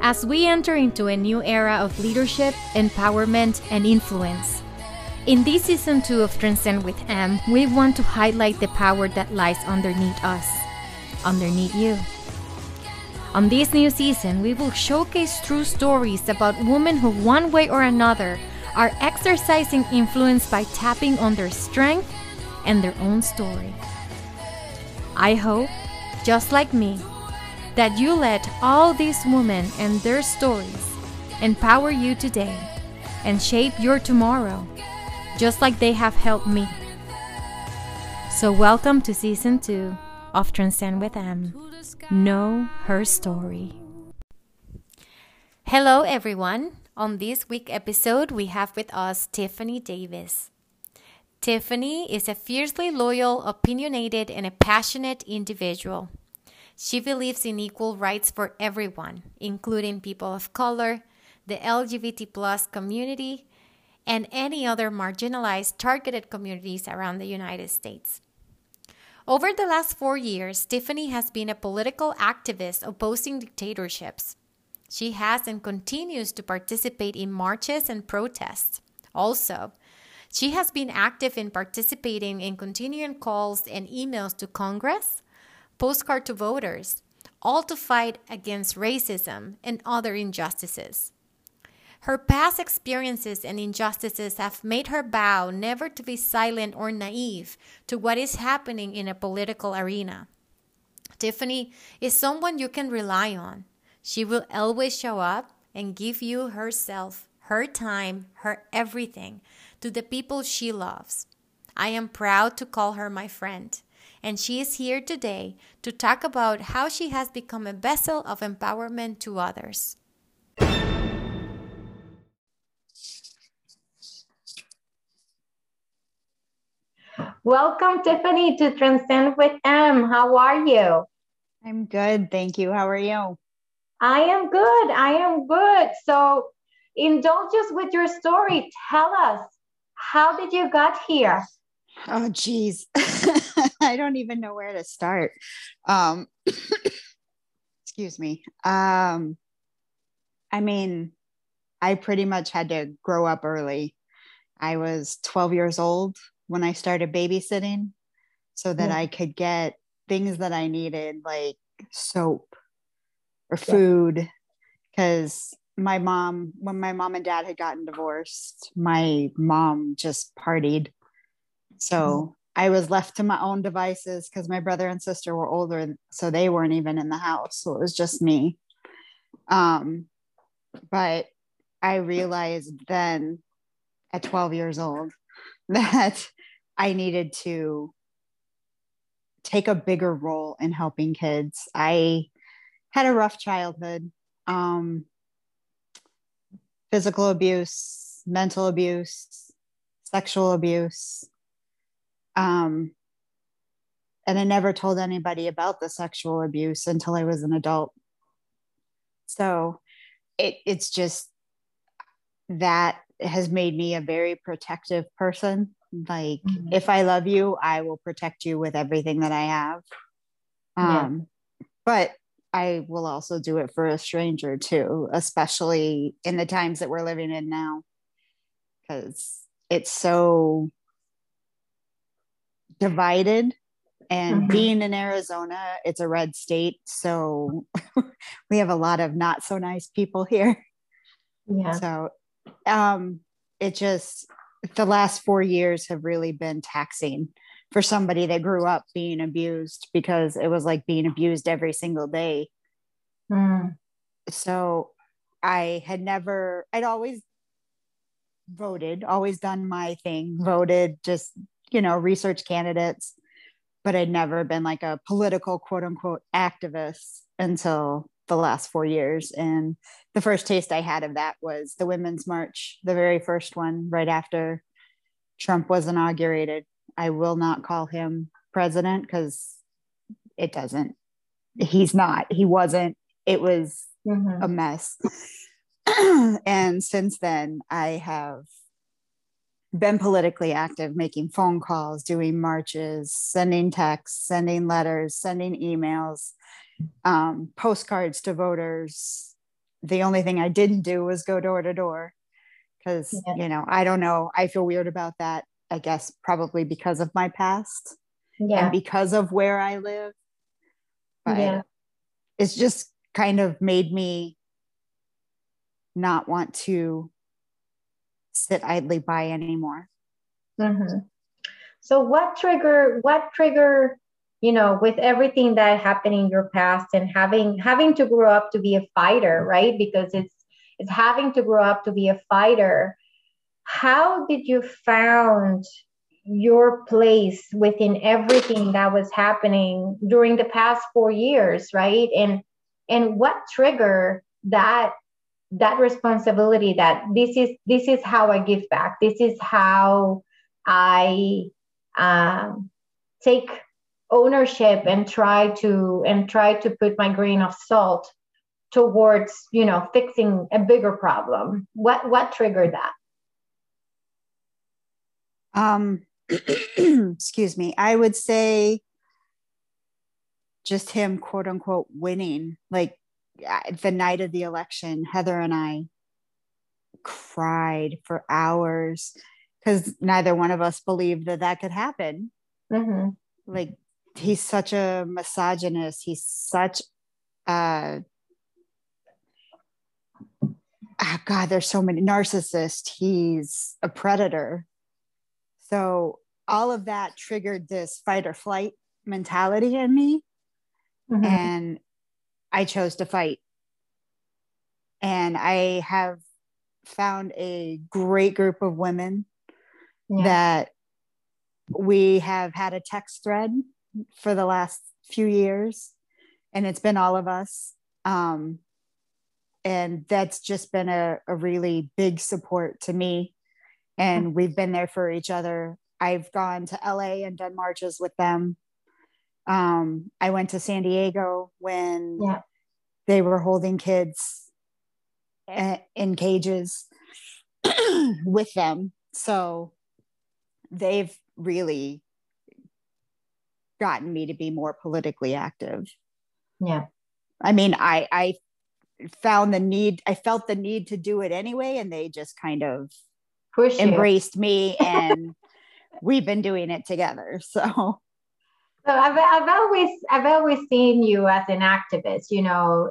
as we enter into a new era of leadership, empowerment, and influence. In this season 2 of Transcend with M, we want to highlight the power that lies underneath us, underneath you. On this new season, we will showcase true stories about women who, one way or another, are exercising influence by tapping on their strength and their own story. I hope, just like me, that you let all these women and their stories empower you today and shape your tomorrow, just like they have helped me. So, welcome to season two of Transcend with M. Know her story. Hello, everyone. On this week episode, we have with us Tiffany Davis. Tiffany is a fiercely loyal, opinionated, and a passionate individual. She believes in equal rights for everyone, including people of color, the LGBT plus community, and any other marginalized targeted communities around the United States. Over the last four years, Tiffany has been a political activist opposing dictatorships. She has and continues to participate in marches and protests. Also, she has been active in participating in continuing calls and emails to Congress, postcard to voters, all to fight against racism and other injustices. Her past experiences and injustices have made her vow never to be silent or naive to what is happening in a political arena. Tiffany is someone you can rely on. She will always show up and give you herself, her time, her everything to the people she loves. I am proud to call her my friend, and she is here today to talk about how she has become a vessel of empowerment to others. Welcome, Tiffany, to Transcend with M. How are you? I'm good. Thank you. How are you? I am good. I am good. So, indulge us with your story. Tell us how did you got here? Oh, geez. I don't even know where to start. Um, excuse me. Um, I mean, I pretty much had to grow up early. I was 12 years old when I started babysitting so that yeah. I could get things that I needed, like soap or food, because my mom when my mom and dad had gotten divorced my mom just partied so mm-hmm. I was left to my own devices because my brother and sister were older so they weren't even in the house so it was just me um but i realized then at 12 years old that i needed to take a bigger role in helping kids i had a rough childhood um physical abuse, mental abuse, sexual abuse. Um, and I never told anybody about the sexual abuse until I was an adult. So it, it's just that has made me a very protective person. Like, mm-hmm. if I love you, I will protect you with everything that I have. Um, yeah. But I will also do it for a stranger too, especially in the times that we're living in now, because it's so divided. And mm-hmm. being in Arizona, it's a red state. So we have a lot of not so nice people here. Yeah. So um, it just, the last four years have really been taxing for somebody that grew up being abused because it was like being abused every single day. Mm. So I had never, I'd always voted, always done my thing, voted, just, you know, research candidates, but I'd never been like a political quote unquote activist until the last four years. And the first taste I had of that was the Women's March, the very first one right after Trump was inaugurated. I will not call him president because it doesn't. He's not. He wasn't. It was mm-hmm. a mess. and since then, I have been politically active, making phone calls, doing marches, sending texts, sending letters, sending emails, um, postcards to voters, the only thing I didn't do was go door to door because, yeah. you know, I don't know. I feel weird about that. I guess probably because of my past yeah. and because of where I live. But yeah. it's just kind of made me not want to sit idly by anymore. Mm-hmm. So what trigger what trigger you know with everything that happened in your past and having having to grow up to be a fighter right because it's it's having to grow up to be a fighter how did you found your place within everything that was happening during the past four years right and and what trigger that that responsibility that this is this is how i give back. This is how i um, take ownership and try to and try to put my grain of salt towards you know fixing a bigger problem. What what triggered that? Um excuse me. I would say just him quote unquote winning. Like the night of the election heather and i cried for hours because neither one of us believed that that could happen. Mm-hmm. like he's such a misogynist. He's such a oh god there's so many narcissist. He's a predator. So all of that triggered this fight or flight mentality in me. Mm-hmm. and i chose to fight. And i have found a great group of women yeah. that we have had a text thread for the last few years and it's been all of us. Um, and that's just been a, a really big support to me. And we've been there for each other. I've gone to la and done marches with them um, i went to san diego when yeah. they were holding kids in cages with them so they've really gotten me to be more politically active. Yeah. I mean, I I found the need, I felt the need to do it anyway, and they just kind of Push embraced me and we've been doing it together. So so I've, I've always I've always seen you as an activist, you know,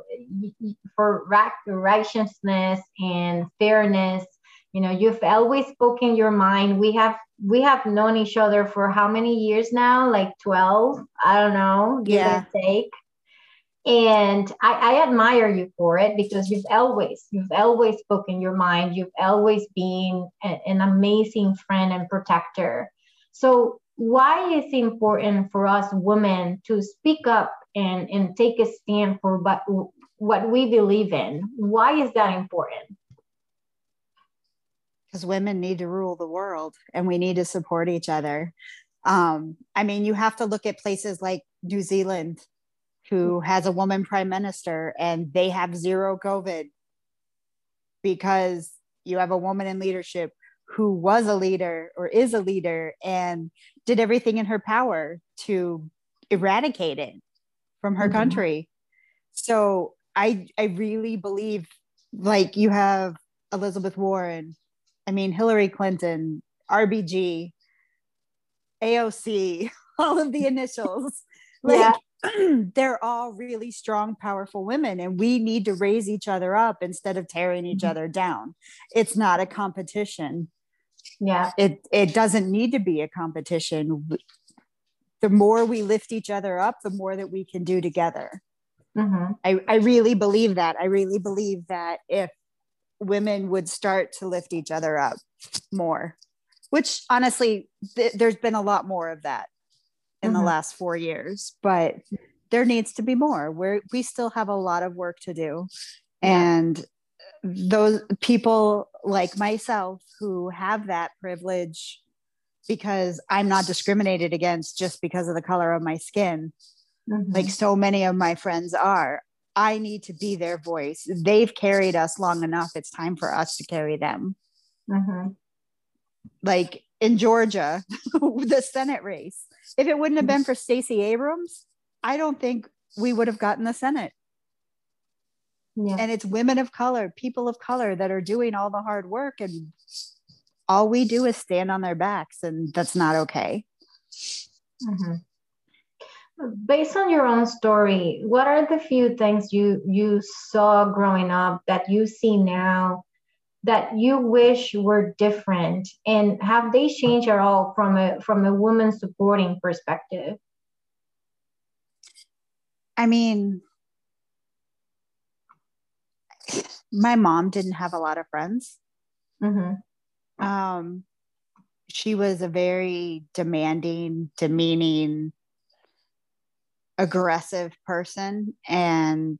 for righteousness and fairness. You know, you've always spoken your mind. We have we have known each other for how many years now? Like 12? I don't know, give yeah. or take. And I, I admire you for it because you've always, you've always spoken your mind. You've always been a, an amazing friend and protector. So why is it important for us women to speak up and, and take a stand for what, what we believe in? Why is that important? because women need to rule the world and we need to support each other. Um, I mean, you have to look at places like New Zealand, who has a woman prime minister and they have zero COVID because you have a woman in leadership who was a leader or is a leader and did everything in her power to eradicate it from her mm-hmm. country. So I I really believe like you have Elizabeth Warren I mean, Hillary Clinton, RBG, AOC, all of the initials. like yeah. they're all really strong, powerful women, and we need to raise each other up instead of tearing each mm-hmm. other down. It's not a competition. Yeah. It it doesn't need to be a competition. The more we lift each other up, the more that we can do together. Mm-hmm. I, I really believe that. I really believe that if women would start to lift each other up more which honestly th- there's been a lot more of that in mm-hmm. the last four years but there needs to be more we we still have a lot of work to do and those people like myself who have that privilege because i'm not discriminated against just because of the color of my skin mm-hmm. like so many of my friends are I need to be their voice. They've carried us long enough. It's time for us to carry them. Mm-hmm. Like in Georgia, the Senate race. If it wouldn't have been for Stacey Abrams, I don't think we would have gotten the Senate. Yeah. And it's women of color, people of color that are doing all the hard work and all we do is stand on their backs and that's not okay. Mm-hmm based on your own story what are the few things you you saw growing up that you see now that you wish were different and have they changed at all from a from a woman supporting perspective i mean my mom didn't have a lot of friends mm-hmm. um, she was a very demanding demeaning aggressive person and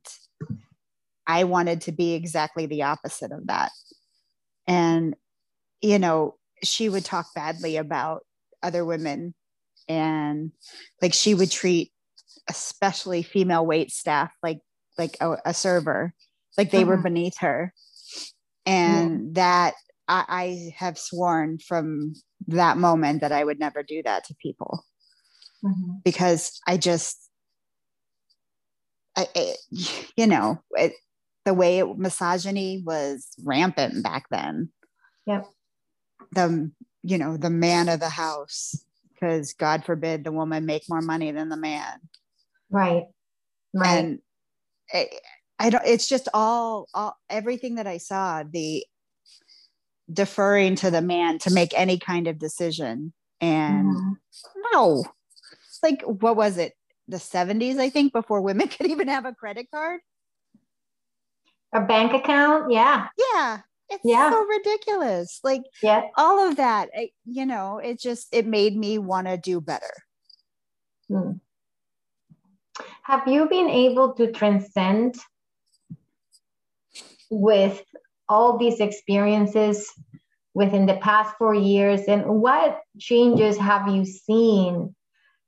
I wanted to be exactly the opposite of that. And you know, she would talk badly about other women and like she would treat especially female wait staff like like a, a server like they uh-huh. were beneath her and yeah. that I, I, have sworn from that moment that i would never do that to people mm-hmm. because i just it, you know, it, the way it, misogyny was rampant back then. Yep. The, you know, the man of the house, because God forbid the woman make more money than the man. Right. Right. And it, I don't, it's just all, all, everything that I saw, the deferring to the man to make any kind of decision. And mm-hmm. no, like, what was it? the 70s, I think, before women could even have a credit card. A bank account, yeah. Yeah. It's yeah. so ridiculous. Like yeah. all of that, I, you know, it just it made me want to do better. Hmm. Have you been able to transcend with all these experiences within the past four years and what changes have you seen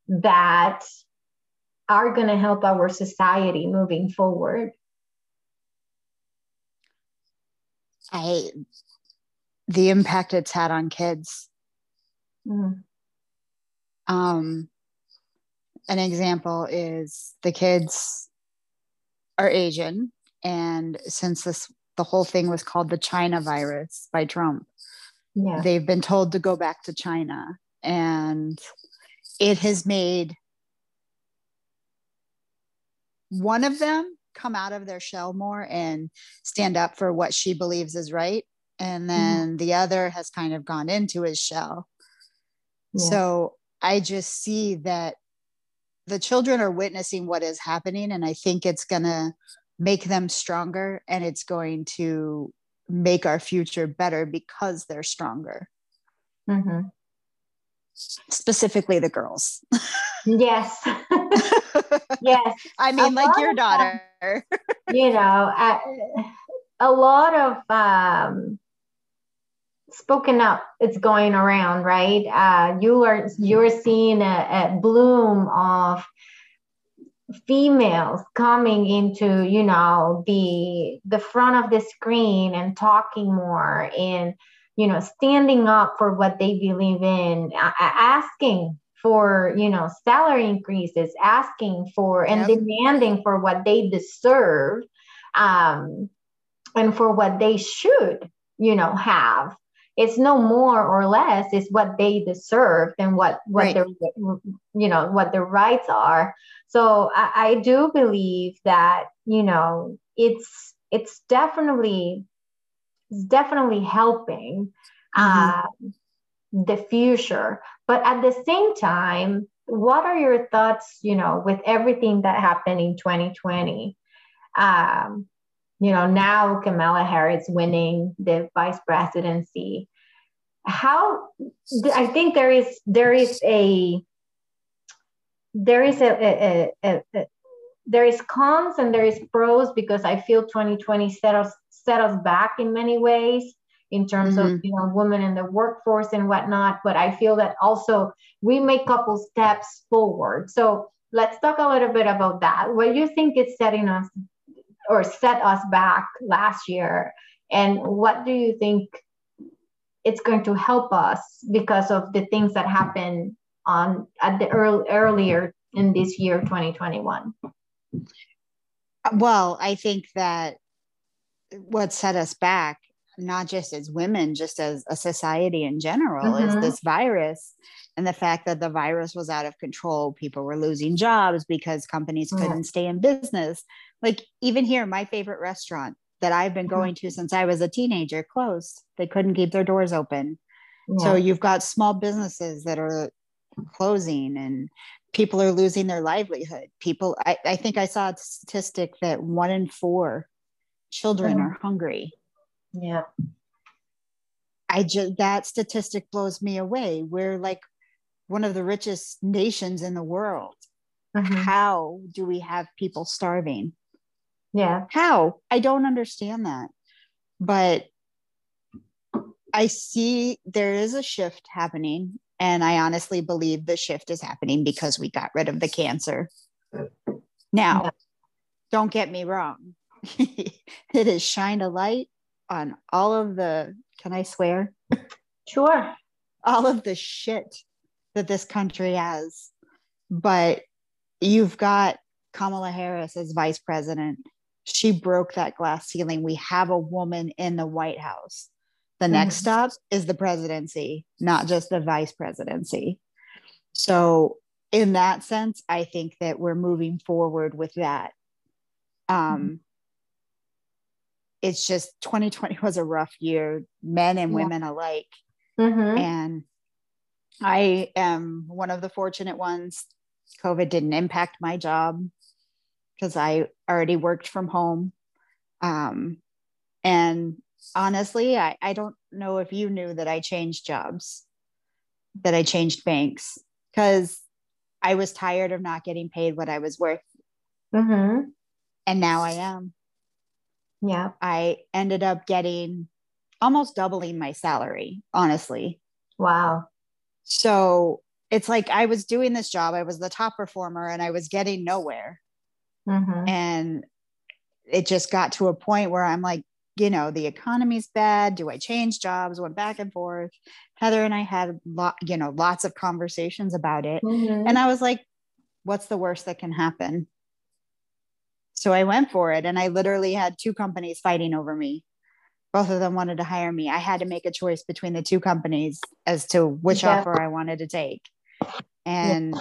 that are going to help our society moving forward? I the impact it's had on kids. Mm. Um, an example is the kids are Asian, and since this the whole thing was called the China virus by Trump, yeah. they've been told to go back to China, and it has made one of them come out of their shell more and stand up for what she believes is right and mm-hmm. then mm-hmm. the other has kind of gone into his shell yeah. so i just see that the children are witnessing what is happening and i think it's going to make them stronger and it's going to make our future better because they're stronger mm-hmm. specifically the girls yes yes. I mean, a like your daughter. you know, a, a lot of um, spoken up it's going around, right? Uh, you are you're seeing a, a bloom of females coming into you know the the front of the screen and talking more and you know standing up for what they believe in asking for you know salary increases asking for and yep. demanding for what they deserve um, and for what they should you know have it's no more or less it's what they deserve and what what right. their you know what their rights are so I, I do believe that you know it's it's definitely it's definitely helping mm-hmm. uh, the future but at the same time what are your thoughts you know with everything that happened in 2020 um, you know now kamala harris winning the vice presidency. How i think there is there is a there is a, a, a, a there is cons and there is pros because i feel 2020 set us set us back in many ways in terms mm-hmm. of you know women in the workforce and whatnot but i feel that also we make couple steps forward. So let's talk a little bit about that. What do you think is setting us or set us back last year? And what do you think it's going to help us because of the things that happened on at the early, earlier in this year 2021 well i think that what set us back not just as women just as a society in general mm-hmm. is this virus and the fact that the virus was out of control. People were losing jobs because companies couldn't stay in business like even here my favorite restaurant that i've been mm-hmm. going to since i was a teenager closed. They couldn't keep their doors open. Yeah. so you've got small businesses that are closing and people are losing their livelihood. People i, I think i saw a statistic that one in four children are hungry. Yeah. I just that statistic blows me away. We're like one of the richest nations in the world. Mm-hmm. how do we have people starving yeah how i don't understand that but i see there is a shift happening and I honestly believe the shift is happening because we got rid of the cancer. Now, yeah. don't get me wrong. it has shined a light on all of the, can I swear? Sure. All of the shit that this country has. But you've got Kamala Harris as vice president. She broke that glass ceiling. We have a woman in the White House. The mm-hmm. next stop is the presidency, not just the vice presidency. So, in that sense, I think that we're moving forward with that. Um, mm-hmm. It's just 2020 was a rough year, men and yeah. women alike. Mm-hmm. And I am one of the fortunate ones. COVID didn't impact my job because I already worked from home. Um, and honestly, I, I don't know if you knew that I changed jobs, that I changed banks because I was tired of not getting paid what I was worth. Mm-hmm. And now I am. Yeah. I ended up getting almost doubling my salary, honestly. Wow. So it's like I was doing this job, I was the top performer, and I was getting nowhere. Mm-hmm. And it just got to a point where I'm like, you know, the economy's bad. Do I change jobs? Went back and forth. Heather and I had lot, you know, lots of conversations about it. Mm-hmm. And I was like, what's the worst that can happen? So I went for it. And I literally had two companies fighting over me. Both of them wanted to hire me. I had to make a choice between the two companies as to which yeah. offer I wanted to take. And yeah.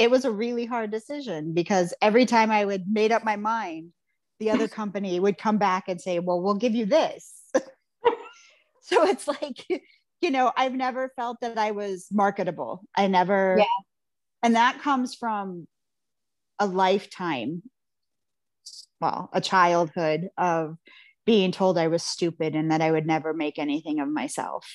It was a really hard decision because every time I would made up my mind, the other company would come back and say, well, we'll give you this. so it's like, you know, I've never felt that I was marketable. I never, yeah. and that comes from a lifetime, well, a childhood of being told I was stupid and that I would never make anything of myself.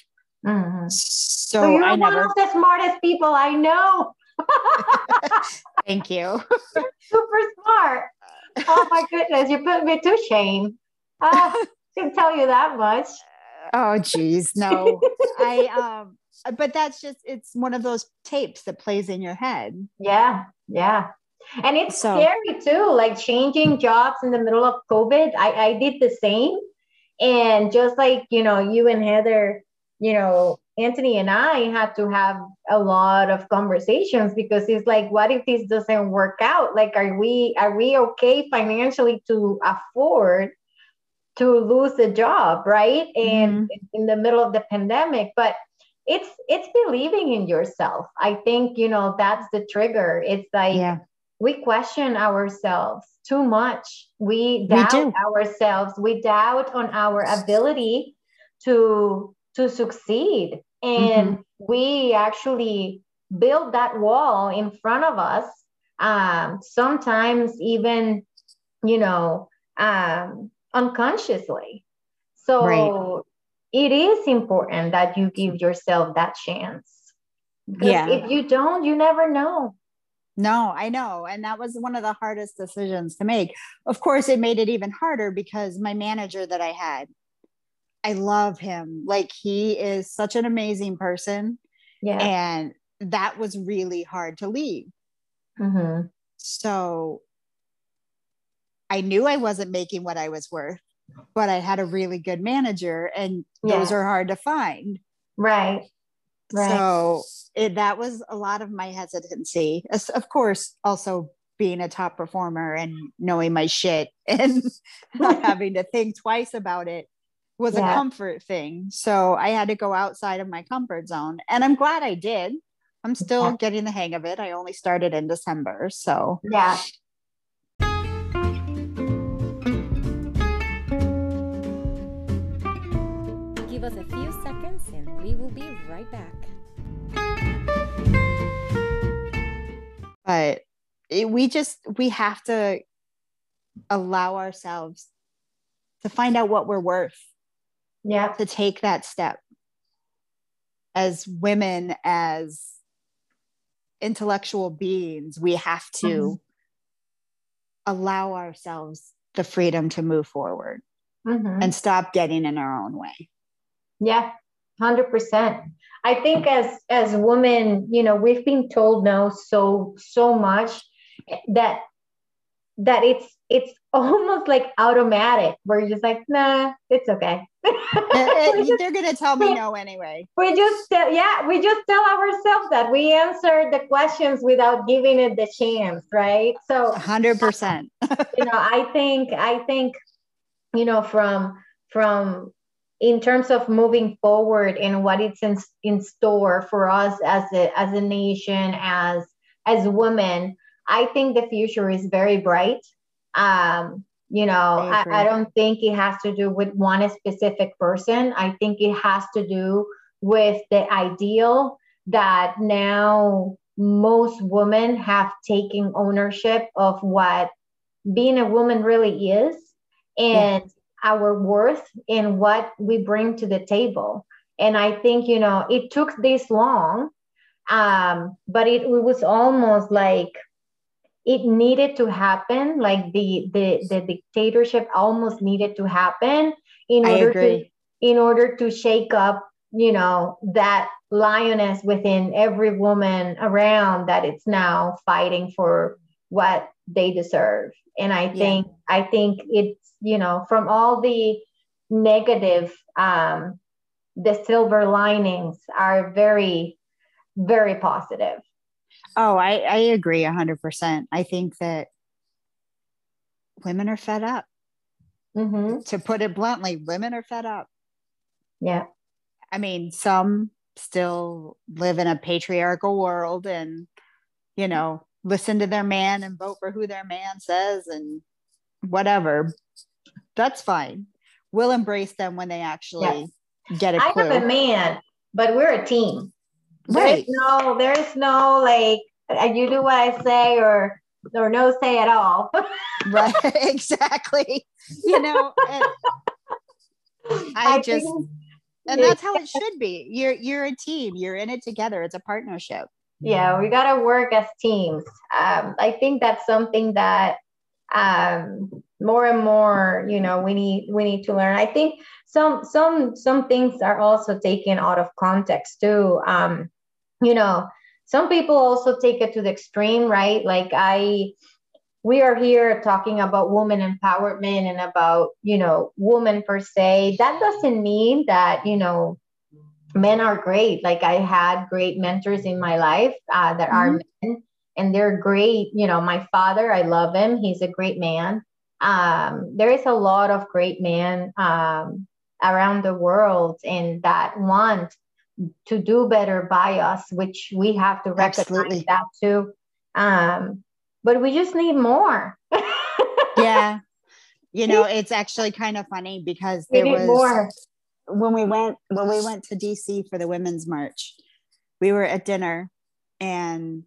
Mm-hmm. So, so, you're I one never... of the smartest people I know. Thank you. super smart oh my goodness, you put me to shame. Uh, can tell you that much. Oh geez, no. I um but that's just it's one of those tapes that plays in your head. Yeah, yeah. And it's so, scary too, like changing jobs in the middle of COVID. I, I did the same. And just like, you know, you and Heather, you know, Anthony and I had to have a lot of conversations because it's like, what if this doesn't work out? Like, are we are we okay financially to afford to lose the job, right? And mm-hmm. in the middle of the pandemic, but it's it's believing in yourself. I think you know that's the trigger. It's like yeah. we question ourselves too much. We doubt we ourselves. We doubt on our ability to to succeed. And mm-hmm. we actually build that wall in front of us. Um, sometimes even, you know, um, unconsciously. So right. it is important that you give yourself that chance. Yeah. If you don't, you never know. No, I know. And that was one of the hardest decisions to make. Of course, it made it even harder because my manager that I had, I love him. Like he is such an amazing person. Yeah. And that was really hard to leave. Mm-hmm. So I knew I wasn't making what I was worth, but I had a really good manager, and yeah. those are hard to find. Right. Right. So it, that was a lot of my hesitancy. Of course, also being a top performer and knowing my shit and not having to think twice about it was yeah. a comfort thing. So I had to go outside of my comfort zone. And I'm glad I did. I'm still yeah. getting the hang of it. I only started in December. So, yeah. Give us a few seconds and we will be right back. But it, we just, we have to allow ourselves to find out what we're worth yeah to take that step as women as intellectual beings we have to mm-hmm. allow ourselves the freedom to move forward mm-hmm. and stop getting in our own way yeah 100% i think as as women you know we've been told now so so much that that it's it's almost like automatic where you're just like nah it's okay. Uh, uh, they're gonna tell me no anyway. we just tell, yeah we just tell ourselves that. We answer the questions without giving it the chance right? So 100% you know i think i think you know from from in terms of moving forward and what it's in, in store for us as a as a nation as as women i think the future is very bright um, you know, I, I, I, don't think it has to do with one specific person. I think it has to do with the ideal that now most women have taken ownership of what being a woman really is and yeah. our worth and what we bring to the table. And I think, you know, it took this long, um, but it, it was almost like it needed to happen like the the, the dictatorship almost needed to happen in order to in order to shake up you know that lioness within every woman around that it's now fighting for what they deserve. And i think yeah. i think it's you know from all the negative um the silver linings are very very positive Oh, I, I agree 100%. I think that women are fed up. Mm-hmm. To put it bluntly, women are fed up. Yeah. I mean, some still live in a patriarchal world and, you know, listen to their man and vote for who their man says and whatever. That's fine. We'll embrace them when they actually yes. get a clue. I have a man, but we're a team. Right. There's no, there's no like uh, you do what I say or or no say at all. right. Exactly. You know, I, I, just and that's how it should be. You're you're a team. You're in it together. It's a partnership. Yeah, we gotta work as teams. Um, I think that's something that um, more and more, you know, we need we need to learn. I think some some some things are also taken out of context too. Um, you know, some people also take it to the extreme, right? Like I, we are here talking about woman empowerment and about, you know, women per se. That doesn't mean that, you know, men are great. Like I had great mentors in my life uh, that mm-hmm. are men and they're great. You know, my father, I love him. He's a great man. Um, there is a lot of great men um, around the world and that want to do better by us, which we have to recognize Absolutely. that too. Um, but we just need more. yeah. You know, it's actually kind of funny because there was more. when we went when we went to DC for the women's march, we were at dinner and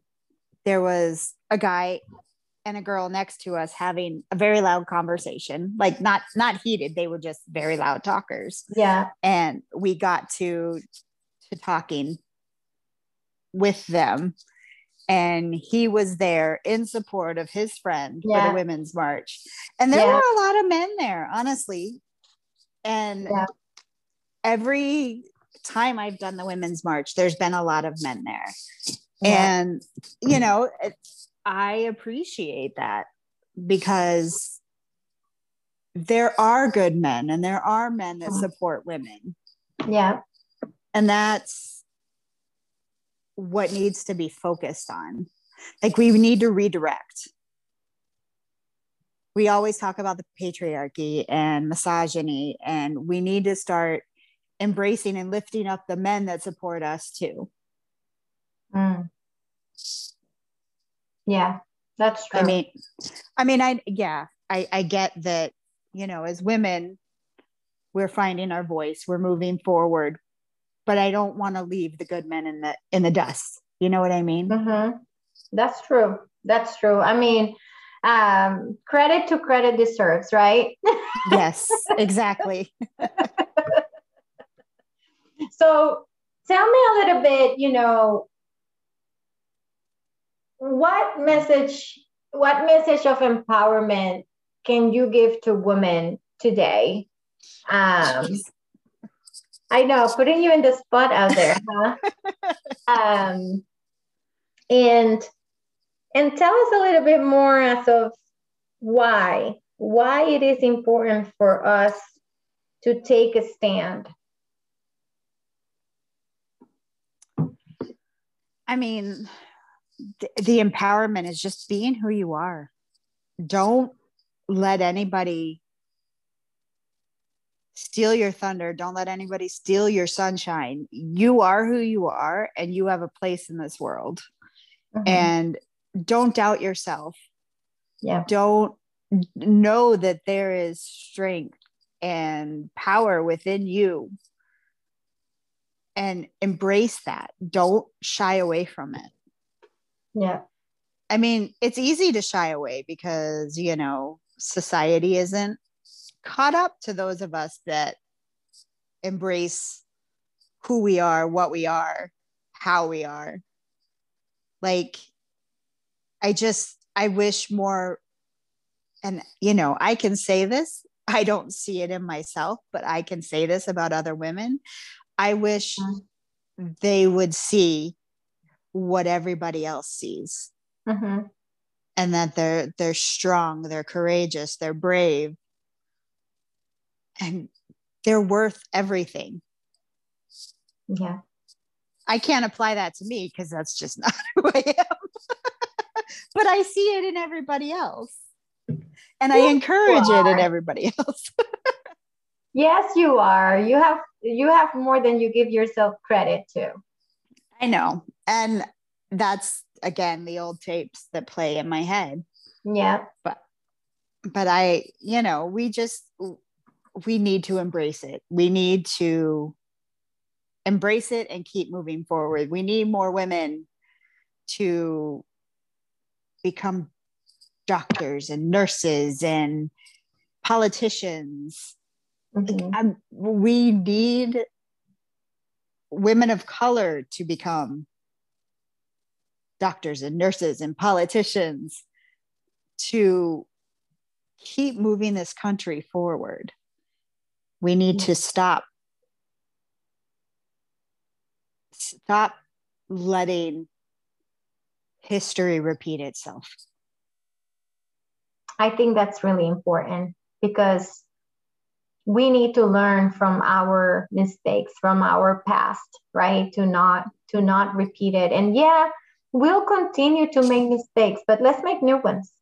there was a guy and a girl next to us having a very loud conversation like not not heated they were just very loud talkers yeah and we got to to talking with them. And he was there in support of his friend yeah. for the women's march. And there yeah. were a lot of men there honestly. And yeah. every time i've done the women's march there's been a lot of men there. And you know i appreciate that because there are good men and there are men that uh-huh. support women. Yeah and that's what needs to be focused on. Like we need to redirect. we always talk about the patriarchy and misogyny and we need to start embracing and lifting up the men that support us too mm. yeah that's true i mean i mean i yeah i i get that you know as women we're finding our voice we're moving forward but i don't want to leave the good men in the in the dust you know what i mean mm-hmm. that's true that's true i mean um, credit to credit deserves, right? yes, exactly. so tell me a little bit, you know, what message, what message of empowerment can you give to women today? Um, I know, putting you in the spot out there, huh? um, and and tell us a little bit more as of why, why it is important for us to take a stand. I mean, the, the empowerment is just being who you are. Don't let anybody steal your thunder. Don't let anybody steal your sunshine. You are who you are, and you have a place in this world. Mm-hmm. And don't doubt yourself. Yeah. Don't know that there is strength and power within you and embrace that. Don't shy away from it. Yeah. I mean, it's easy to shy away because, you know, society isn't caught up to those of us that embrace who we are, what we are, how we are. Like, I just, I wish more, and you know, I can say this, I don't see it in myself, but I can say this about other women. I wish they would see what everybody else sees. Mm-hmm. And that they're they're strong, they're courageous, they're brave, and they're worth everything. Yeah. I can't apply that to me because that's just not who I am but I see it in everybody else. And I encourage it in everybody else. yes, you are. You have you have more than you give yourself credit to. I know. And that's again the old tapes that play in my head. Yeah. But but I, you know, we just we need to embrace it. We need to embrace it and keep moving forward. We need more women to become doctors and nurses and politicians. Mm-hmm. we need women of color to become doctors and nurses and politicians to keep moving this country forward. We need to stop. Stop letting history repeat itself? I think that's really important because we need to learn from our mistakes from our past right? To not to not repeat it. And yeah we'll continue to make mistakes but let's make new ones.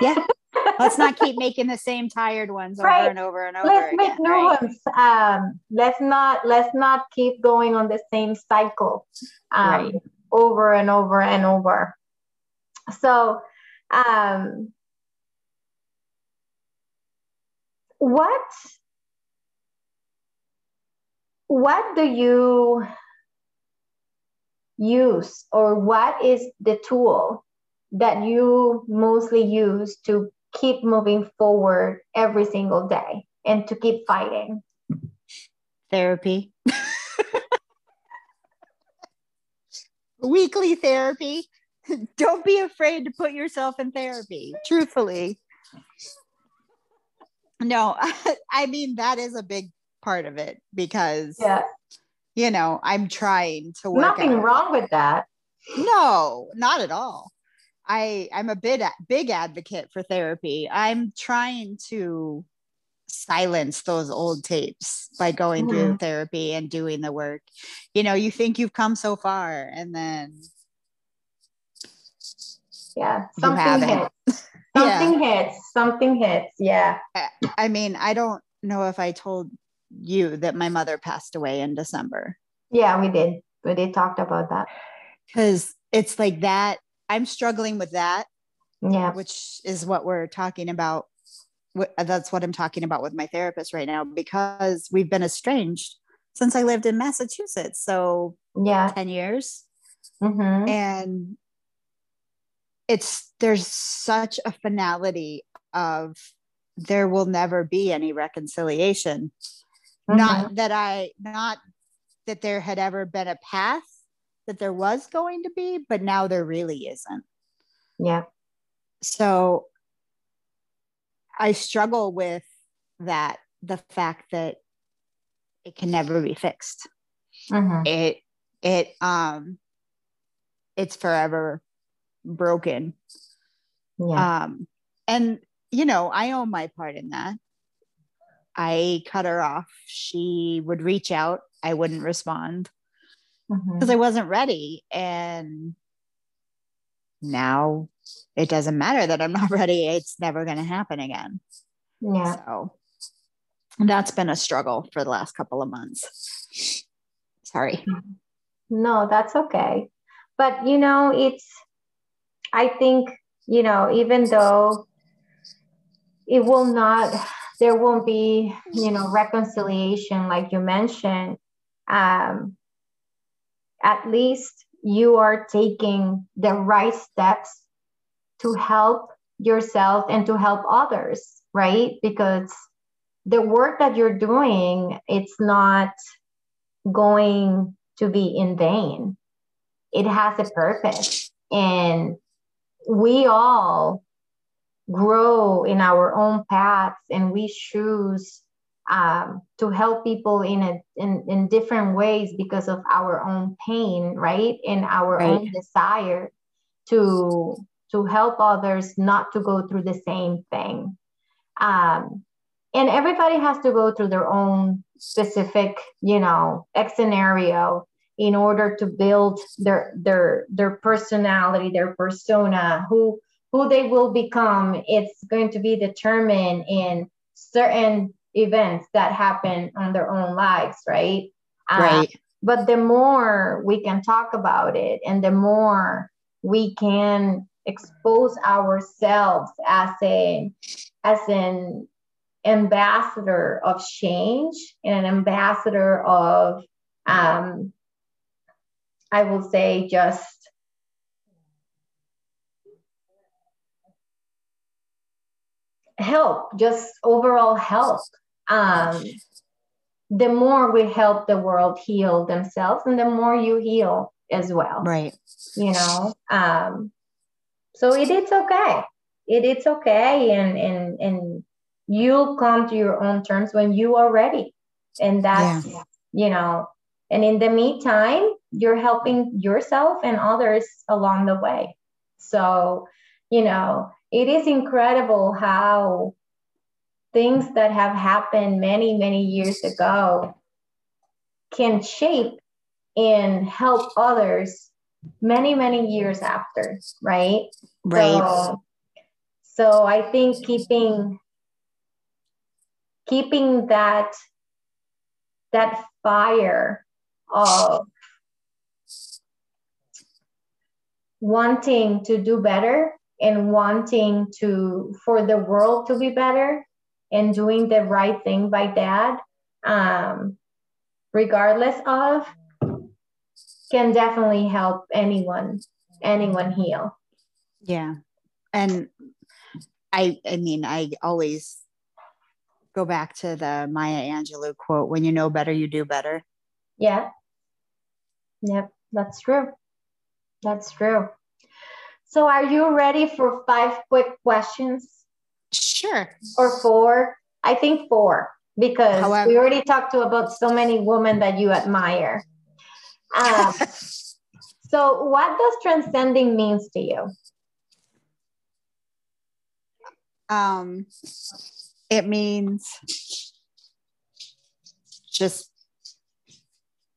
Yeah let's not keep making the same tired ones right. over and over and over let's again, make new right? ones um, let's not let's not keep going on the same cycle um, right. over and over and over so, um, what what do you use or what is the tool that you mostly use to keep moving forward every single day and to keep fighting. Therapy. Weekly therapy. Don't be afraid to put yourself in therapy truthfully. No i mean that is a big part of it because yeah. you know i'm trying to work nothing out. wrong with that. No not at all i i'm a bit big advocate for therapy. I'm trying to silence those old tapes by going mm-hmm. through therapy and doing the work. You know you think you've come so far and then yeah something hits. Something yeah. hits. Something hits. Yeah. I mean i don't know if i told you that my mother passed away in december. Yeah we did. We did talked about that. Because it's like that i'm struggling with that yeah. which is what we're talking about. That's what i'm talking about with my therapist right now because we've been estranged since i lived in massachusetts so yeah. 10 years. Mm-hmm. and it's there's such a finality of there will never be any reconciliation. Mm-hmm. not that i not that there had ever been a path that there was going to be but now there really isn't yeah so i struggle with that the fact that it can never be fixed mm-hmm. it it um it's forever broken. Yeah. Um, and you know, I own my part in that. I cut her off. She would reach out. I wouldn't respond because mm-hmm. I wasn't ready. And now it doesn't matter that I'm not ready. It's never going to happen again. Yeah. So that's been a struggle for the last couple of months. Sorry. No, that's okay. But you know, it's I think, you know, even though it will not, there won't be, you know, reconciliation like you mentioned, um, at least you are taking the right steps to help yourself and to help others, right? Because the work that you're doing, it's not going to be in vain. It has a purpose. And we all grow in our own paths and we choose um, to help people in a in, in different ways because of our own pain right? And our right. own desire to to help others not to go through the same thing. Um, and everybody has to go through their own specific you know X scenario in order to build their their their personality their persona who who they will become. It's going to be determined in certain events that happen on their own lives right uh, right uh, but the more we can talk about it and the more we can expose ourselves as a as an ambassador of change and an ambassador of um, I will say just help, just overall help. Um, the more we help the world heal themselves, and the more you heal as well. Right. You know. Um, so it, it's okay. It, it's okay, and and and you'll come to your own terms when you are ready, and that's yeah. you know. And in the meantime, you're helping yourself and others along the way. So, you know, it is incredible how things that have happened many, many years ago can shape and help others many, many years after, right? Right. So, so I think keeping keeping that that fire of wanting to do better and wanting to for the world to be better and doing the right thing by dad um, regardless of can definitely help anyone anyone heal. Yeah. And i i mean i always go back to the maya angelou quote when you know better you do better. Yeah. Yep that's true. That's true. So, are you ready for five quick questions? Sure. Or four? I think four because However, we already talked to about so many women that you admire. Um, so, what does transcending means to you? Um, it means just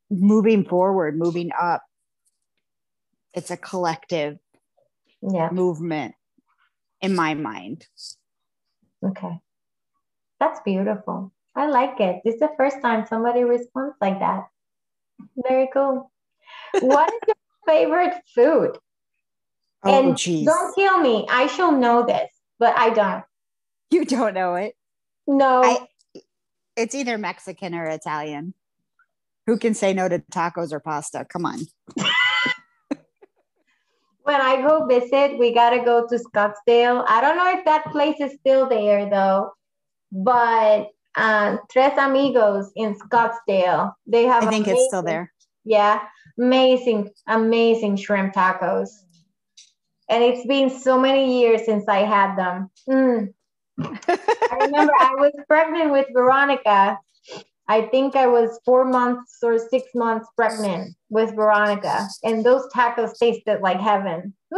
moving forward, moving up, it's a collective yeah. movement in my mind. Okay. That's beautiful. I like it. This is the first time somebody responds like that. Very cool. what is your favorite food? Oh, and geez. don't kill me. I shall know this, but I don't. You don't know it? No. I, it's either Mexican or Italian. Who can say no to tacos or pasta? Come on. when I go visit, we got to go to Scottsdale. I don't know if that place is still there though, but uh, Tres Amigos in Scottsdale, they have. I think amazing, it's still there. Yeah, amazing, amazing shrimp tacos. And it's been so many years since I had them. Mm. I remember I was pregnant with Veronica. I think I was four months or six months pregnant with Veronica, and those tacos tasted like heaven.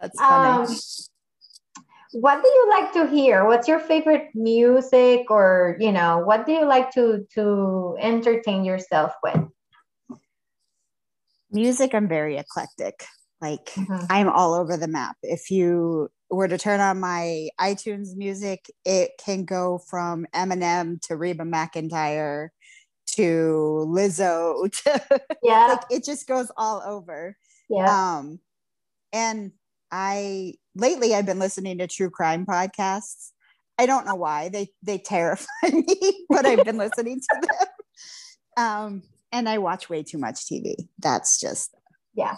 That's funny. Um, what do you like to hear? What's your favorite music, or you know, what do you like to to entertain yourself with? Music, I'm very eclectic. Like mm-hmm. I'm all over the map. If you were to turn on my iTunes music, it can go from Eminem to Reba McEntire to Lizzo to yeah, like it just goes all over. Yeah. Um, and I lately I've been listening to true crime podcasts. I don't know why they they terrify me, but I've been listening to them. Um, and I watch way too much TV. That's just yeah.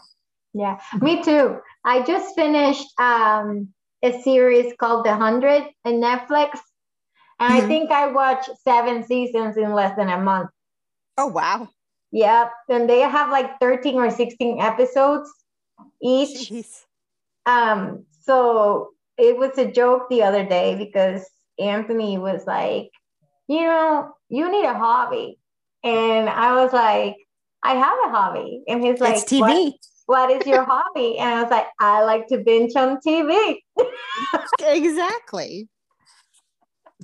Yeah, me too. I just finished um, a series called The Hundred in Netflix, and mm-hmm. I think I watched seven seasons in less than a month. Oh wow! Yeah, and they have like thirteen or sixteen episodes each. Jeez. Um, so it was a joke the other day because Anthony was like, you know, you need a hobby, and I was like, I have a hobby, and he's like, it's TV. What? what is your hobby? And I was like, I like to binge on TV. Exactly.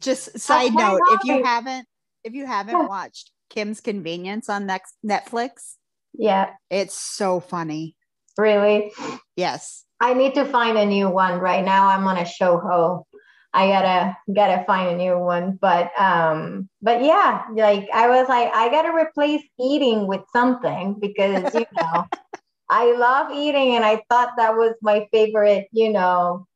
Just side note, if you haven't if you haven't watched Kim's Convenience on next Netflix, yeah, it's so funny. Really? Yes. I need to find a new one right now. I'm on a show ho. I gotta gotta find a new one. But um, but yeah, like I was like, I gotta replace eating with something because you know I love eating, and I thought that was my favorite, you know,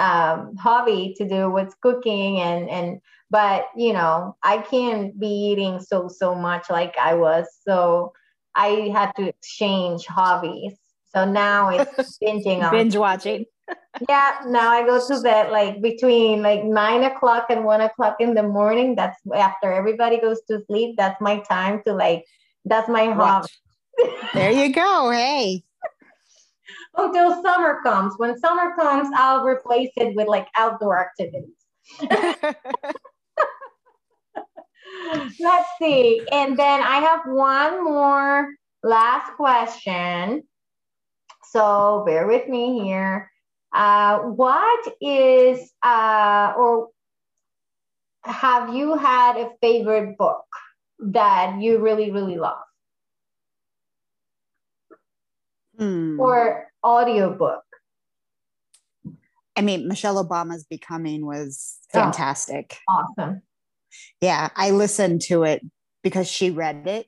um, hobby to do was cooking and and but you know I can't be eating so so much like I was, so I had to exchange hobbies. So now it's binging on binge watching. yeah, now I go to bed like between like nine o'clock and one o'clock in the morning. That's after everybody goes to sleep. That's my time to like. That's my hobby there you go. Hey. Until summer comes. When summer comes, I'll replace it with like outdoor activities. Let's see. And then I have one more last question. So bear with me here. Uh, what is, uh, or have you had a favorite book that you really, really love? mm. or audiobook? I mean, Michelle Obama's Becoming was fantastic. Oh, awesome. Yeah, I listened to it because she read it.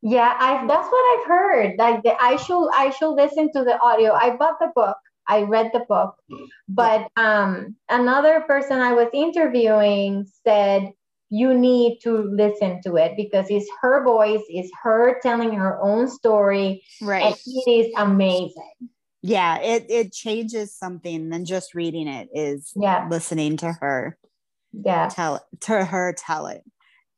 Yeah, I that's what I've heard. Like the, I should I should listen to the audio. I bought the book. I read the book. But um another person I was interviewing said you need to listen to it because it's her voice, it's her telling her own story. Right. And it is amazing. Yeah, it it changes something than just reading it is yeah. listening to her. Yeah. Tell to her tell it.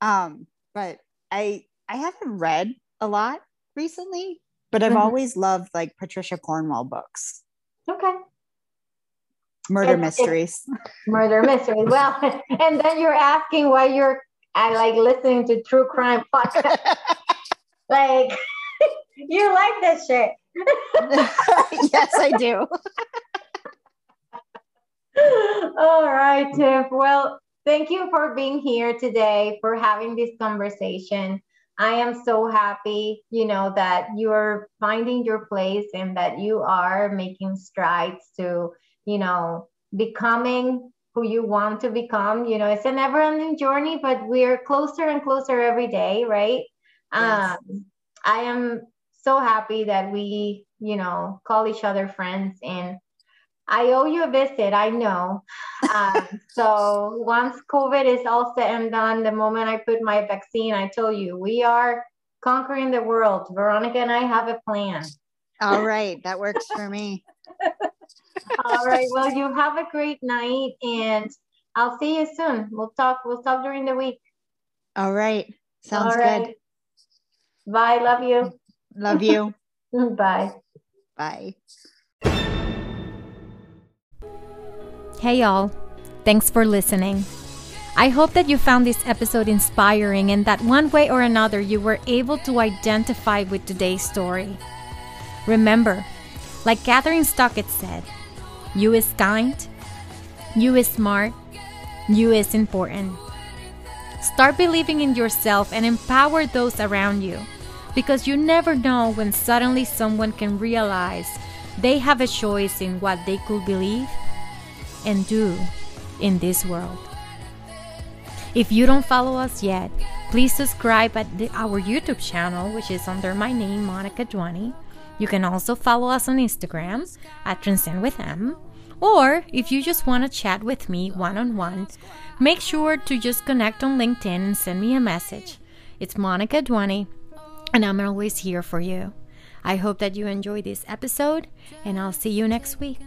Um, but I I haven't read a lot recently, but I've mm-hmm. always loved like Patricia Cornwell books. Okay murder mysteries murder mysteries well and then you're asking why you're I like listening to true crime podcast like you like this shit yes i do all right tiff well thank you for being here today for having this conversation I am so happy, you know, that you're finding your place and that you are making strides to, you know, becoming who you want to become. You know, it's a never ending journey, but we're closer and closer every day, right? Yes. Um, I am so happy that we, you know, call each other friends and I owe you a visit, I know. Um, so once COVID is all set and done, the moment I put my vaccine, I told you we are conquering the world. Veronica and I have a plan. All right, that works for me. all right. Well, you have a great night and I'll see you soon. We'll talk, we'll talk during the week. All right. Sounds all right. good. Bye. Love you. Love you. Bye. Bye. Hey, y'all. Thanks for listening. I hope that you found this episode inspiring and that one way or another you were able to identify with today's story. Remember, like Kathryn Stockett said, you is kind, you is smart, you is important. Start believing in yourself and empower those around you because you never know when suddenly someone can realize they have a choice in what they could believe and do in this world. If you don't follow us yet, please subscribe at the, our YouTube channel, which is under my name, Monica Duani. You can also follow us on Instagram at Transcend with M. Or if you just want to chat with me one on one, make sure to just connect on LinkedIn and send me a message. It's Monica Duani, and I'm always here for you. I hope that you enjoyed this episode, and I'll see you next week.